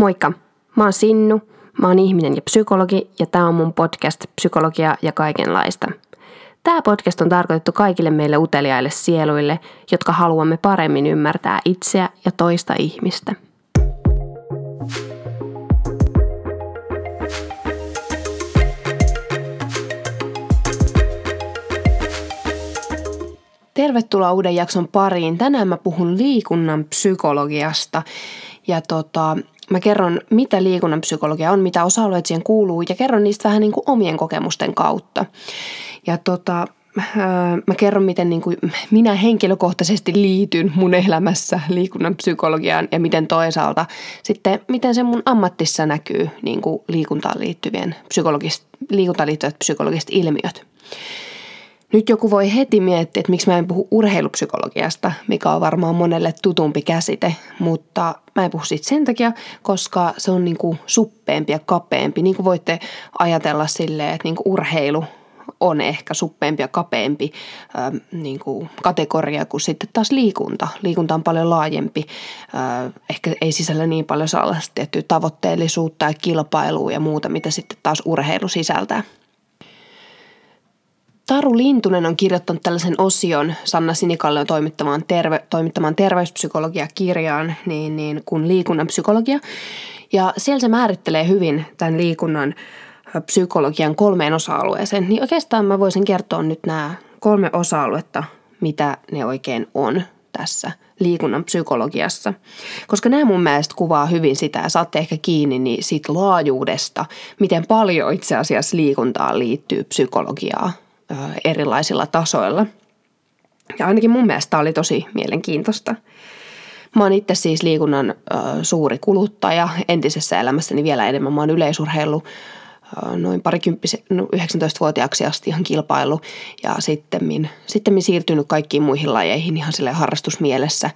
Moikka, mä oon Sinnu, mä oon ihminen ja psykologi ja tää on mun podcast Psykologia ja kaikenlaista. Tämä podcast on tarkoitettu kaikille meille uteliaille sieluille, jotka haluamme paremmin ymmärtää itseä ja toista ihmistä. Tervetuloa uuden jakson pariin. Tänään mä puhun liikunnan psykologiasta. Ja tota, mä kerron, mitä liikunnan psykologia on, mitä osa-alueet siihen kuuluu ja kerron niistä vähän niin kuin omien kokemusten kautta. Ja tota, mä kerron, miten niin kuin minä henkilökohtaisesti liityn mun elämässä liikunnan psykologiaan ja miten toisaalta sitten, miten se mun ammattissa näkyy niin kuin liikuntaan, liittyvien psykologist, liikuntaan liittyvät psykologiset ilmiöt. Nyt joku voi heti miettiä, että miksi mä en puhu urheilupsykologiasta, mikä on varmaan monelle tutumpi käsite, mutta mä en puhu siitä sen takia, koska se on niinku suppeempi ja kapeampi. Niin kuin voitte ajatella silleen, että niinku urheilu on ehkä suppeempi ja kapeampi äh, niin kuin kategoria kuin sitten taas liikunta. Liikunta on paljon laajempi, äh, ehkä ei sisällä niin paljon sellaista tiettyä tavoitteellisuutta ja kilpailua ja muuta, mitä sitten taas urheilu sisältää. Taru Lintunen on kirjoittanut tällaisen osion Sanna Sinikallion toimittamaan, terve, toimittamaan terveyspsykologia-kirjaan niin, niin, kuin liikunnan psykologia. Ja siellä se määrittelee hyvin tämän liikunnan psykologian kolmeen osa-alueeseen. Niin oikeastaan mä voisin kertoa nyt nämä kolme osa-aluetta, mitä ne oikein on tässä liikunnan psykologiassa. Koska nämä mun mielestä kuvaa hyvin sitä ja saatte ehkä kiinni niin siitä laajuudesta, miten paljon itse asiassa liikuntaan liittyy psykologiaa erilaisilla tasoilla. Ja ainakin mun mielestä oli tosi mielenkiintoista. Mä oon itse siis liikunnan suuri kuluttaja entisessä elämässäni vielä enemmän. Mä oon yleisurheilu noin parikymppisen, no 19-vuotiaaksi asti ihan kilpailu ja sitten sitten siirtynyt kaikkiin muihin lajeihin ihan sille harrastusmielessä.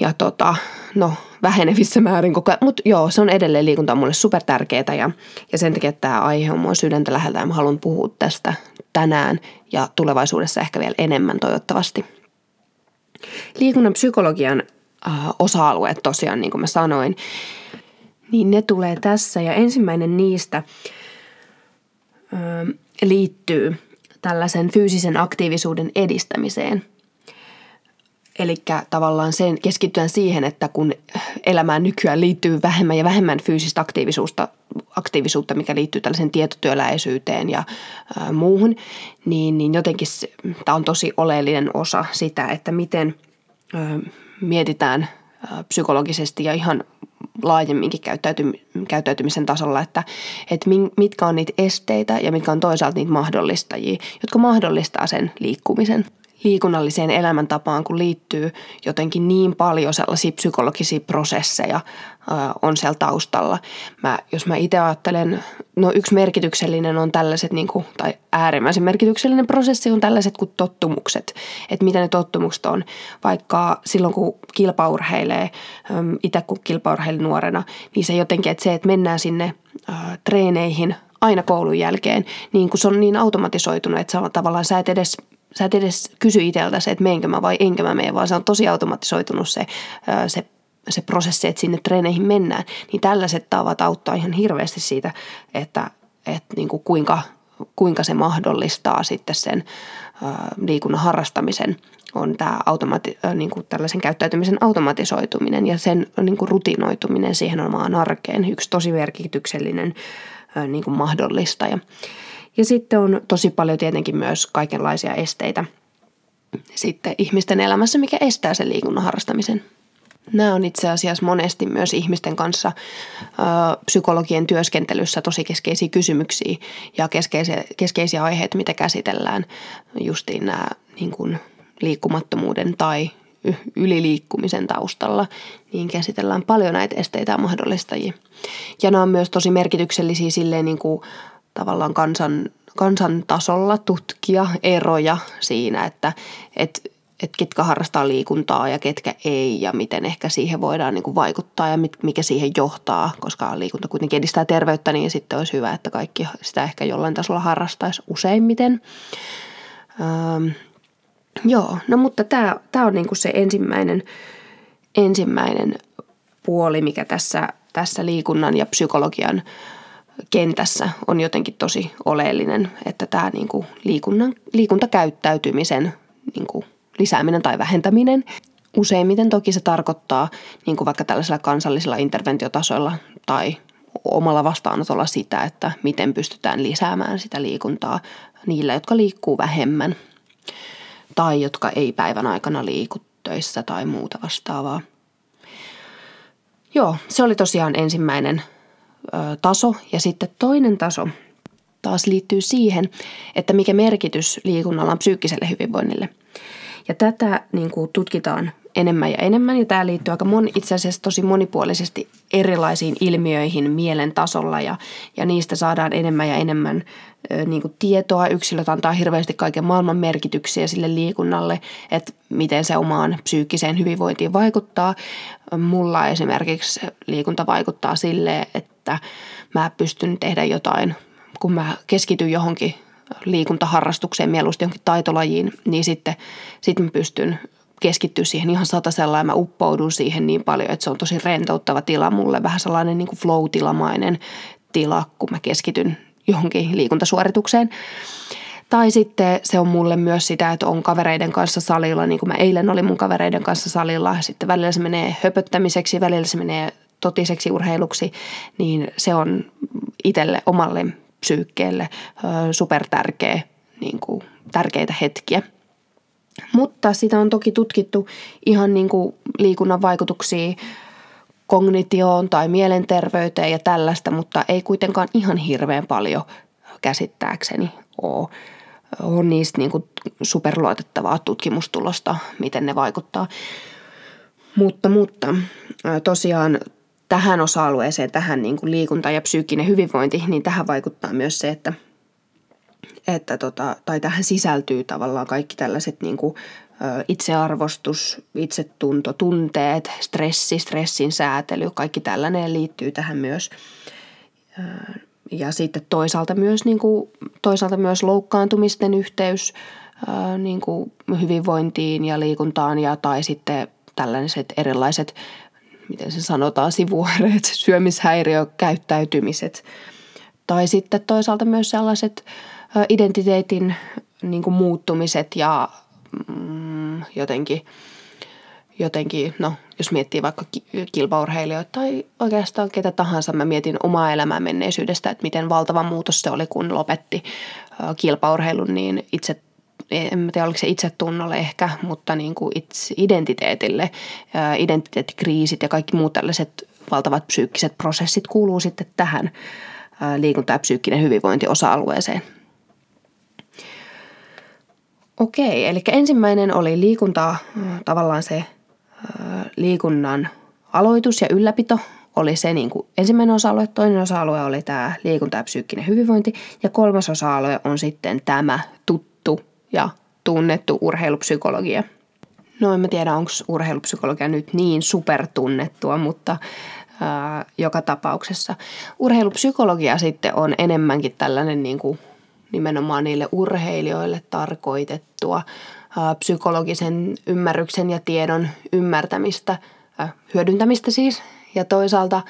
Ja tota, no vähenevissä määrin koko ajan. Mutta joo, se on edelleen liikunta mulle super tärkeää ja, ja sen takia tämä aihe on mua sydäntä läheltä ja mä haluan puhua tästä tänään ja tulevaisuudessa ehkä vielä enemmän toivottavasti. Liikunnan psykologian äh, osa-alueet tosiaan, niin kuin mä sanoin, niin ne tulee tässä ja ensimmäinen niistä äh, liittyy tällaisen fyysisen aktiivisuuden edistämiseen – Eli tavallaan sen keskittyen siihen, että kun elämään nykyään liittyy vähemmän ja vähemmän fyysistä aktiivisuutta, aktiivisuutta mikä liittyy tällaisen tietotyöläisyyteen ja ää, muuhun, niin, niin jotenkin tämä on tosi oleellinen osa sitä, että miten ää, mietitään ää, psykologisesti ja ihan laajemminkin käyttäytymisen tasolla, että, että mitkä on niitä esteitä ja mitkä on toisaalta niitä mahdollistajia, jotka mahdollistaa sen liikkumisen liikunnalliseen elämäntapaan, kun liittyy jotenkin niin paljon sellaisia psykologisia prosesseja on siellä taustalla. Mä, jos mä itse ajattelen, no yksi merkityksellinen on tällaiset, niin kuin, tai äärimmäisen merkityksellinen prosessi on tällaiset kuin tottumukset. Että mitä ne tottumukset on. Vaikka silloin kun kilpaurheilee, itse kun kilpaurheilin nuorena, niin se jotenkin, että se, että mennään sinne treeneihin aina koulun jälkeen, niin kun se on niin automatisoitunut, että tavallaan sä et edes sä et edes kysy itseltäsi, että meenkö mä vai enkö mä mene, vaan se on tosi automatisoitunut se, se, se prosessi, että sinne treeneihin mennään. Niin tällaiset tavat auttaa ihan hirveästi siitä, että, että niin kuin kuinka, kuinka se mahdollistaa sitten sen liikunnan harrastamisen on tämä automati- niin kuin tällaisen käyttäytymisen automatisoituminen ja sen niin kuin rutinoituminen siihen omaan arkeen. Yksi tosi merkityksellinen niin kuin mahdollistaja. Ja sitten on tosi paljon tietenkin myös kaikenlaisia esteitä sitten ihmisten elämässä, mikä estää sen liikunnan harrastamisen. Nämä on itse asiassa monesti myös ihmisten kanssa ö, psykologien työskentelyssä tosi keskeisiä kysymyksiä ja keskeisiä, keskeisiä aiheita, mitä käsitellään. Justiin nämä niin kuin liikkumattomuuden tai yliliikkumisen taustalla, niin käsitellään paljon näitä esteitä ja mahdollistajia. Ja nämä on myös tosi merkityksellisiä silleen niin kuin tavallaan kansan, kansan tasolla tutkia eroja siinä, että et, et ketkä harrastaa liikuntaa ja ketkä ei ja miten ehkä siihen voidaan niin kuin vaikuttaa ja mikä siihen johtaa, koska liikunta kuitenkin edistää terveyttä, niin sitten olisi hyvä, että kaikki sitä ehkä jollain tasolla harrastaisi useimmiten. Öö, joo, no mutta tämä on niin kuin se ensimmäinen, ensimmäinen puoli, mikä tässä tässä liikunnan ja psykologian kentässä on jotenkin tosi oleellinen, että tämä niin kuin liikunnan, liikuntakäyttäytymisen niin kuin lisääminen tai vähentäminen. Useimmiten toki se tarkoittaa niin kuin vaikka tällaisella kansallisella interventiotasoilla tai omalla vastaanotolla sitä, että miten pystytään lisäämään sitä liikuntaa niillä, jotka liikkuu vähemmän tai jotka ei päivän aikana liiku töissä tai muuta vastaavaa. Joo, se oli tosiaan ensimmäinen taso. Ja sitten toinen taso taas liittyy siihen, että mikä merkitys liikunnalla on psyykkiselle hyvinvoinnille. Ja tätä niin kuin tutkitaan enemmän ja enemmän. Ja tämä liittyy aika moni, itse asiassa tosi monipuolisesti erilaisiin ilmiöihin mielen tasolla ja, ja niistä saadaan enemmän ja enemmän ö, niin kuin tietoa. Yksilöt antaa hirveästi kaiken maailman merkityksiä sille liikunnalle, että miten se omaan psyykkiseen hyvinvointiin vaikuttaa. Mulla esimerkiksi liikunta vaikuttaa sille, että mä pystyn tehdä jotain, kun mä keskityn johonkin liikuntaharrastukseen, mieluusti johonkin taitolajiin, niin sitten, sitten mä pystyn keskittyä siihen ihan satasella ja mä uppoudun siihen niin paljon, että se on tosi rentouttava tila mulle, vähän sellainen niin kuin flow-tilamainen tila, kun mä keskityn johonkin liikuntasuoritukseen. Tai sitten se on mulle myös sitä, että on kavereiden kanssa salilla, niin kuin mä eilen olin mun kavereiden kanssa salilla. Sitten välillä se menee höpöttämiseksi, välillä se menee totiseksi urheiluksi, niin se on itselle omalle psyykkeelle super tärkeä, niin kuin, tärkeitä hetkiä. Mutta sitä on toki tutkittu ihan niin kuin liikunnan vaikutuksia kognitioon tai mielenterveyteen ja tällaista, mutta ei kuitenkaan ihan hirveän paljon käsittääkseni ole, on niistä niin kuin superluotettavaa tutkimustulosta, miten ne vaikuttaa. Mutta, mutta tosiaan tähän osa-alueeseen, tähän niin kuin liikunta ja psyykkinen hyvinvointi, niin tähän vaikuttaa myös se, että, että tota, tai tähän sisältyy tavallaan kaikki tällaiset niin kuin, itsearvostus, itsetunto, tunteet, stressi, stressin säätely, kaikki tällainen liittyy tähän myös. Ja sitten toisaalta myös, niin kuin, toisaalta myös loukkaantumisten yhteys niin kuin hyvinvointiin ja liikuntaan ja tai sitten tällaiset erilaiset miten se sanotaan, sivuoireet, syömishäiriökäyttäytymiset. Tai sitten toisaalta myös sellaiset identiteetin niin kuin muuttumiset ja mm, jotenkin, jotenkin, no jos miettii vaikka kilpaurheilijoita tai oikeastaan ketä tahansa, mä mietin omaa elämää menneisyydestä, että miten valtava muutos se oli, kun lopetti kilpaurheilun, niin itse en tiedä oliko se itsetunnolle ehkä, mutta niin kuin itse identiteetille, identiteettikriisit ja kaikki muut tällaiset valtavat psyykkiset prosessit kuuluu sitten tähän liikunta- ja psyykkinen hyvinvointi osa-alueeseen. Okei, eli ensimmäinen oli liikunta, tavallaan se liikunnan aloitus ja ylläpito oli se niin kuin ensimmäinen osa-alue, toinen osa-alue oli tämä liikunta- ja psyykkinen hyvinvointi ja kolmas osa-alue on sitten tämä tuttu ja tunnettu urheilupsykologia. No en mä tiedä, onko urheilupsykologia nyt niin supertunnettua, mutta ää, joka tapauksessa. Urheilupsykologia sitten on enemmänkin tällainen niin kuin nimenomaan niille urheilijoille tarkoitettua ää, psykologisen ymmärryksen ja tiedon ymmärtämistä, ää, hyödyntämistä siis. Ja toisaalta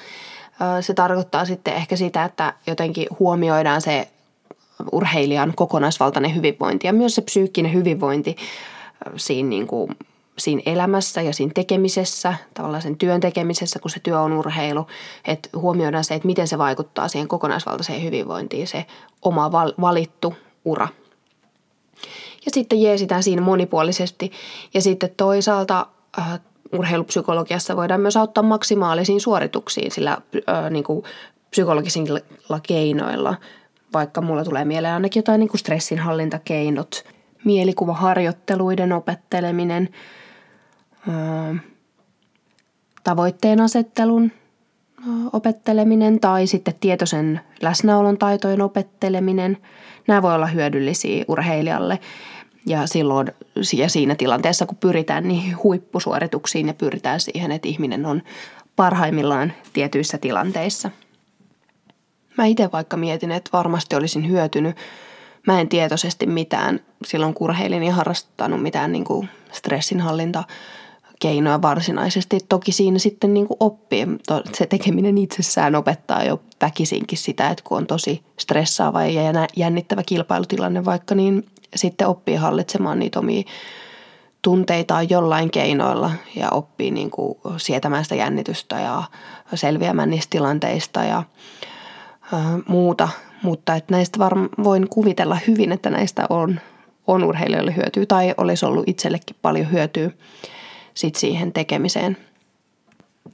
ää, se tarkoittaa sitten ehkä sitä, että jotenkin huomioidaan se urheilijan kokonaisvaltainen hyvinvointi ja myös se psyykkinen hyvinvointi siinä, niin kuin, siinä elämässä ja siinä tekemisessä, tavallaan sen työn tekemisessä, kun se työ on urheilu, että huomioidaan se, että miten se vaikuttaa siihen kokonaisvaltaiseen hyvinvointiin, se oma val- valittu ura. Ja sitten jeesitään siinä monipuolisesti. Ja sitten toisaalta äh, urheilupsykologiassa voidaan myös auttaa maksimaalisiin suorituksiin sillä äh, niin kuin psykologisilla keinoilla – vaikka mulla tulee mieleen ainakin jotain niin kuin stressinhallintakeinot, mielikuvaharjoitteluiden opetteleminen, öö, tavoitteen asettelun opetteleminen tai sitten tietoisen läsnäolon taitojen opetteleminen. Nämä voi olla hyödyllisiä urheilijalle ja silloin ja siinä tilanteessa, kun pyritään niihin huippusuorituksiin ja pyritään siihen, että ihminen on parhaimmillaan tietyissä tilanteissa – Mä itse vaikka mietin, että varmasti olisin hyötynyt. Mä en tietoisesti mitään silloin kurheilin ja harrastanut mitään niin kuin stressinhallinta keinoja varsinaisesti. Toki siinä sitten niin kuin oppii. Se tekeminen itsessään opettaa jo väkisinkin sitä, että kun on tosi stressaava ja jännittävä kilpailutilanne vaikka, niin sitten oppii hallitsemaan niitä omia tunteitaan jollain keinoilla ja oppii niin kuin sietämään sitä jännitystä ja selviämään niistä tilanteista ja muuta. Mutta että näistä varmaan voin kuvitella hyvin, että näistä on, on urheilijoille hyötyä tai olisi ollut itsellekin paljon hyötyä sit siihen tekemiseen.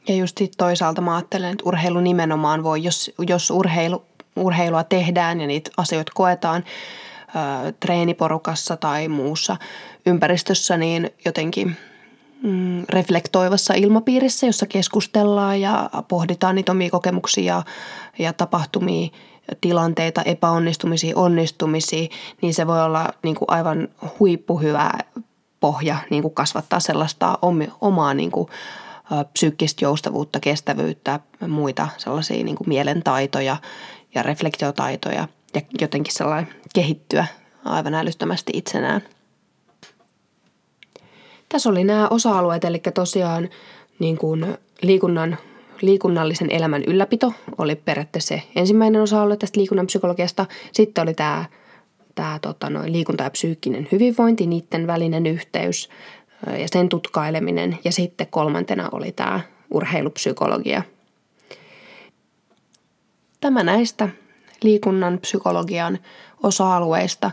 Ja just sit toisaalta mä ajattelen, että urheilu nimenomaan voi, jos, jos urheilu, urheilua tehdään ja niitä asioita koetaan ö, treeniporukassa tai muussa ympäristössä, niin jotenkin mm, reflektoivassa ilmapiirissä, jossa keskustellaan ja pohditaan niitä omia kokemuksia ja, tapahtumia, tilanteita, epäonnistumisia, onnistumisia, niin se voi olla niin kuin aivan huippuhyvä pohja niin kuin kasvattaa sellaista omaa niin kuin, psyykkistä joustavuutta, kestävyyttä, muita sellaisia niin kuin mielentaitoja ja reflektiotaitoja ja jotenkin sellainen kehittyä aivan älyttömästi itsenään. Tässä oli nämä osa-alueet, eli tosiaan niin kuin liikunnan, liikunnallisen elämän ylläpito oli periaatteessa se ensimmäinen osa-alue tästä liikunnan psykologiasta. Sitten oli tämä tämä tota, noin, liikunta ja psyykkinen hyvinvointi, niiden välinen yhteys ja sen tutkaileminen. Ja sitten kolmantena oli tämä urheilupsykologia. Tämä näistä liikunnan psykologian osa-alueista.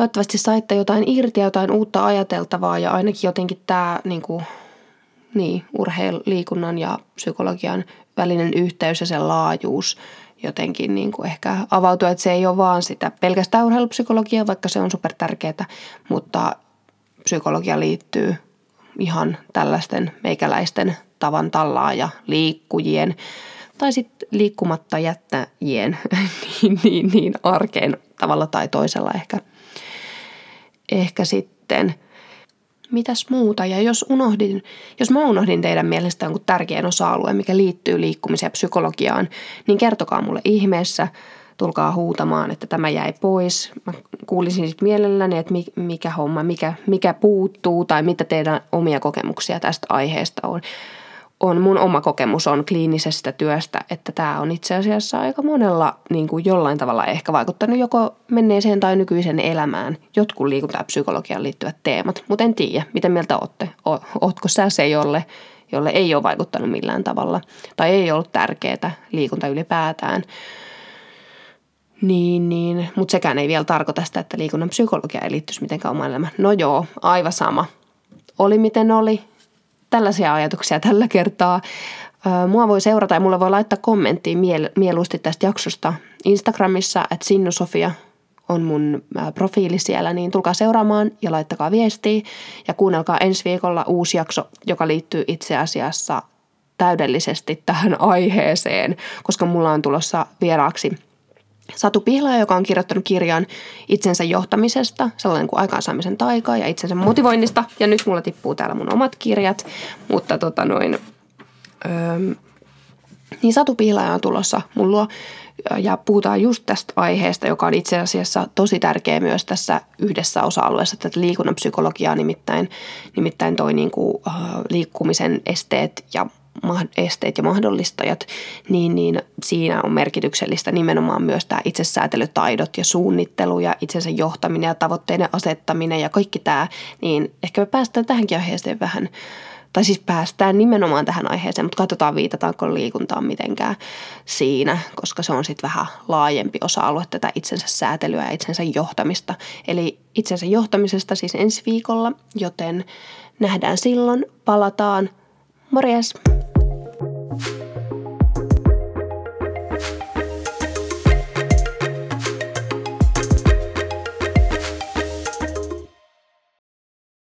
Toivottavasti saitte jotain irti ja jotain uutta ajateltavaa ja ainakin jotenkin tämä niin kuin, niin, urheil, liikunnan ja psykologian välinen yhteys ja sen laajuus jotenkin niin kuin ehkä avautua, että se ei ole vaan sitä pelkästään urheilupsykologiaa, vaikka se on super tärkeää, mutta psykologia liittyy ihan tällaisten meikäläisten tavan tallaa ja liikkujien tai sitten liikkumatta jättäjien niin, niin, niin arkeen tavalla tai toisella ehkä, ehkä sitten – mitäs muuta. Ja jos unohdin, jos mä unohdin teidän mielestä jonkun tärkeän osa-alueen, mikä liittyy liikkumiseen ja psykologiaan, niin kertokaa mulle ihmeessä. Tulkaa huutamaan, että tämä jäi pois. Mä kuulisin sitten mielelläni, että mikä homma, mikä, mikä puuttuu tai mitä teidän omia kokemuksia tästä aiheesta on on mun oma kokemus on kliinisestä työstä, että tämä on itse asiassa aika monella niin kuin jollain tavalla ehkä vaikuttanut joko menneeseen tai nykyisen elämään jotkut liikunta- psykologiaan liittyvät teemat. Mutta en tiedä, mitä mieltä olette? Ootko sä se, jolle, jolle ei ole vaikuttanut millään tavalla tai ei ollut tärkeää liikunta ylipäätään? Niin, niin. mutta sekään ei vielä tarkoita sitä, että liikunnan psykologia ei liittyisi mitenkään omaan elämään. No joo, aivan sama. Oli miten oli, tällaisia ajatuksia tällä kertaa. Mua voi seurata ja mulle voi laittaa kommenttiin miel- mieluusti tästä jaksosta Instagramissa, että Sinnusofia on mun profiili siellä, niin tulkaa seuraamaan ja laittakaa viestiä ja kuunnelkaa ensi viikolla uusi jakso, joka liittyy itse asiassa täydellisesti tähän aiheeseen, koska mulla on tulossa vieraaksi – Satu Pihlaa, joka on kirjoittanut kirjan itsensä johtamisesta, sellainen kuin aikaansaamisen taikaa ja itsensä motivoinnista. Ja nyt mulla tippuu täällä mun omat kirjat, mutta tota noin, öö, niin Satu Pihlaaja on tulossa mun luo ja puhutaan just tästä aiheesta, joka on itse asiassa tosi tärkeä myös tässä yhdessä osa-alueessa, tätä liikunnan psykologiaa, nimittäin, nimittäin toi niin kuin, liikkumisen esteet ja esteet ja mahdollistajat, niin, niin siinä on merkityksellistä nimenomaan myös tämä itsesäätelytaidot ja suunnittelu ja itsensä johtaminen ja tavoitteiden asettaminen ja kaikki tämä, niin ehkä me päästään tähänkin aiheeseen vähän tai siis päästään nimenomaan tähän aiheeseen, mutta katsotaan viitataanko liikuntaan mitenkään siinä, koska se on sitten vähän laajempi osa-alue tätä itsensä säätelyä ja itsensä johtamista. Eli itsensä johtamisesta siis ensi viikolla, joten nähdään silloin, palataan. Morjes!